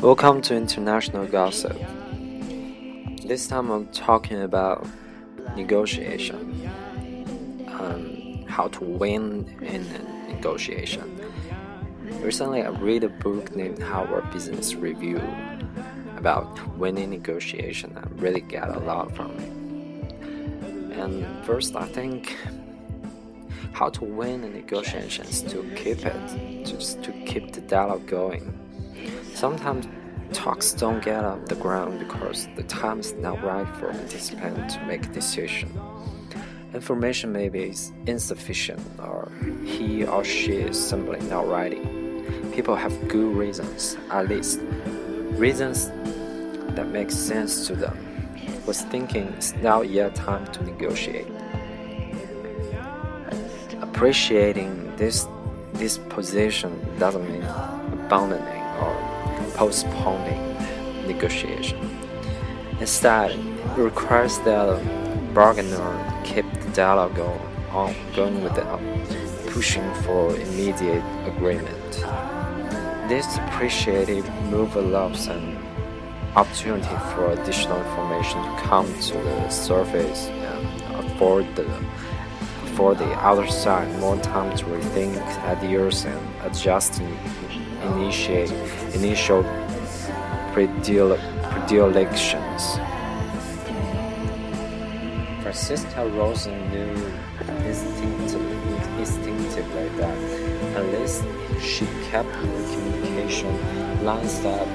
Welcome to International Gossip. This time I'm talking about negotiation. Um, how to win in negotiation. Recently, I read a book named Harvard Business Review about winning negotiation I really get a lot from it. And first, I think how to win a negotiation is to keep it, just to keep the dialogue going. Sometimes talks don't get off the ground because the time is not right for the participant to make a decision. Information may be insufficient, or he or she is simply not ready. People have good reasons, at least reasons that make sense to them. Was thinking it's now yet time to negotiate. Appreciating this this position doesn't mean abandoning or postponing negotiation. Instead, it requires that the bargainer keep the dialogue on, going without pushing for immediate agreement. This appreciative move allows an opportunity for additional information to come to the surface and afford the for the other side more time to rethink ideas and adjust initiate initial predile predilections. Francesca Rosen knew instinctively, instinctively that unless she kept the communication lines that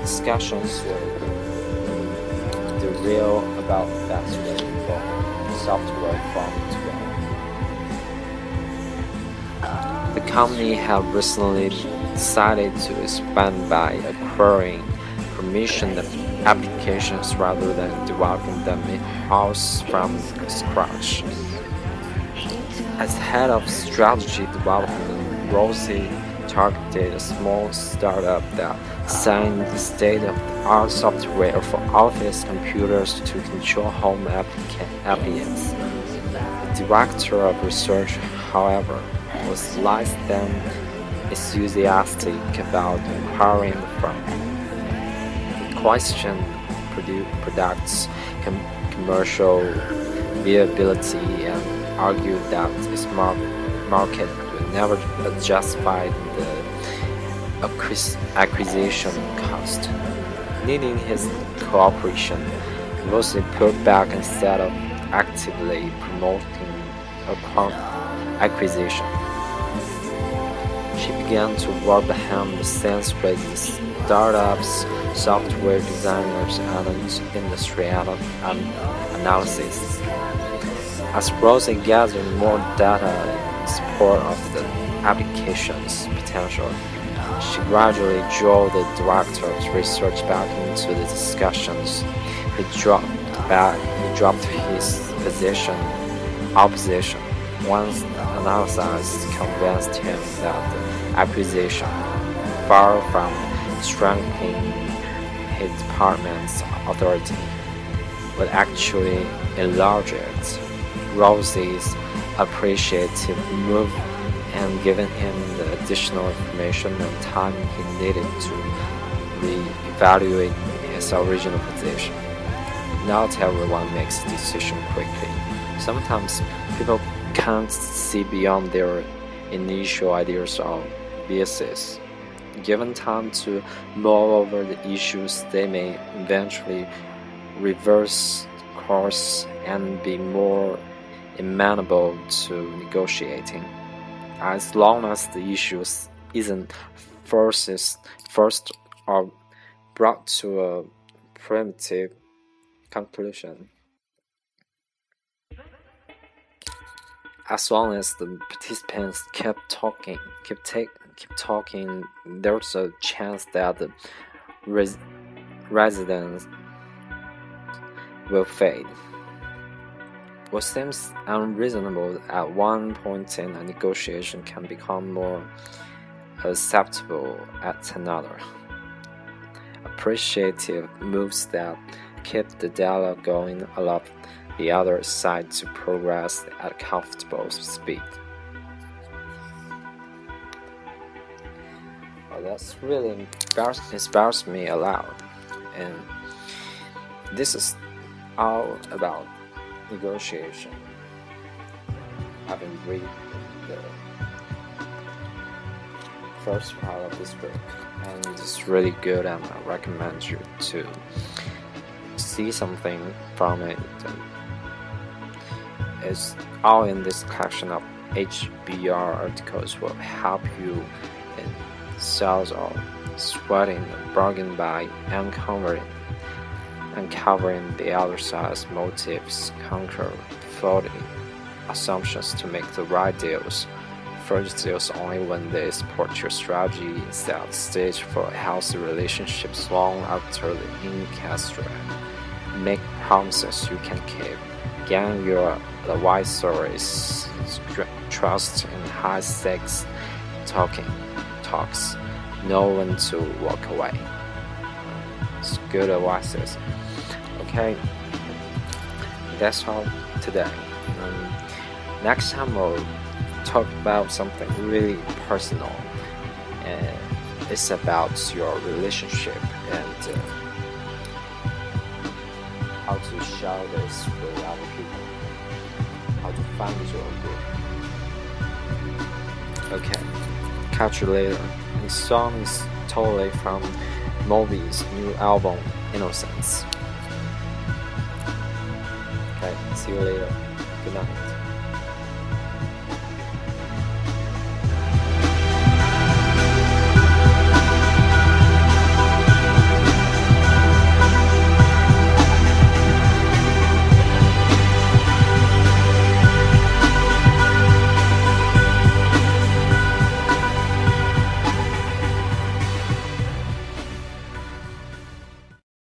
discussions would derail about best way for software from The company had recently decided to expand by acquiring permission applications rather than developing them in-house from scratch. As head of strategy development, Rossi targeted a small startup that signed state-of-the-art software for office computers to control home appliances. The director of research, however, was less than enthusiastic about acquiring the firm. The question products com commercial viability and argued that its mar market would never justify the acquisition cost. Needing his cooperation, Lucy pulled back instead of actively promoting acquisition she began to work behind the scenes with startups, software designers, and industry analysis. As Rosie gathered more data in support of the application's potential, she gradually drew the director's research back into the discussions. He dropped back, he dropped his position, opposition once analysis convinced him that the acquisition, far from strengthening his department's authority, would actually enlarge it. Rosie's appreciative move and giving him the additional information and time he needed to re-evaluate his original position. Not everyone makes a decision quickly. Sometimes people can't see beyond their initial ideas or biases. Given time to mull over the issues, they may eventually reverse course and be more amenable to negotiating. As long as the issues isn't first, first or brought to a primitive conclusion. as long as the participants kept talking, keep take, keep talking, there's a chance that the res residents will fade. What seems unreasonable at one point in a negotiation can become more acceptable at another. Appreciative moves that keep the dialogue going allow the other side to progress at a comfortable speed. Well, that's really inspires me a lot, and this is all about negotiation. Having read the first part of this book, and it's really good, and I recommend you to see something from it. It's all in this collection of HBR articles will help you in sales or sweating bargain by uncovering uncovering the other side's motives, conquer faulty assumptions to make the right deals. First deals only when they support your strategy set stage for healthy relationships long after the ink has dried. Make promises you can keep. Gain your advisories, trust in high stakes talking talks. Know when to walk away. Good advices. Okay, that's all today. Um, next time we'll talk about something really personal, and it's about your relationship and uh, how to share this with other people, how to find your group. Okay, catch you later. The song is totally from Moby's new album, Innocents. Okay, see you later. Good night.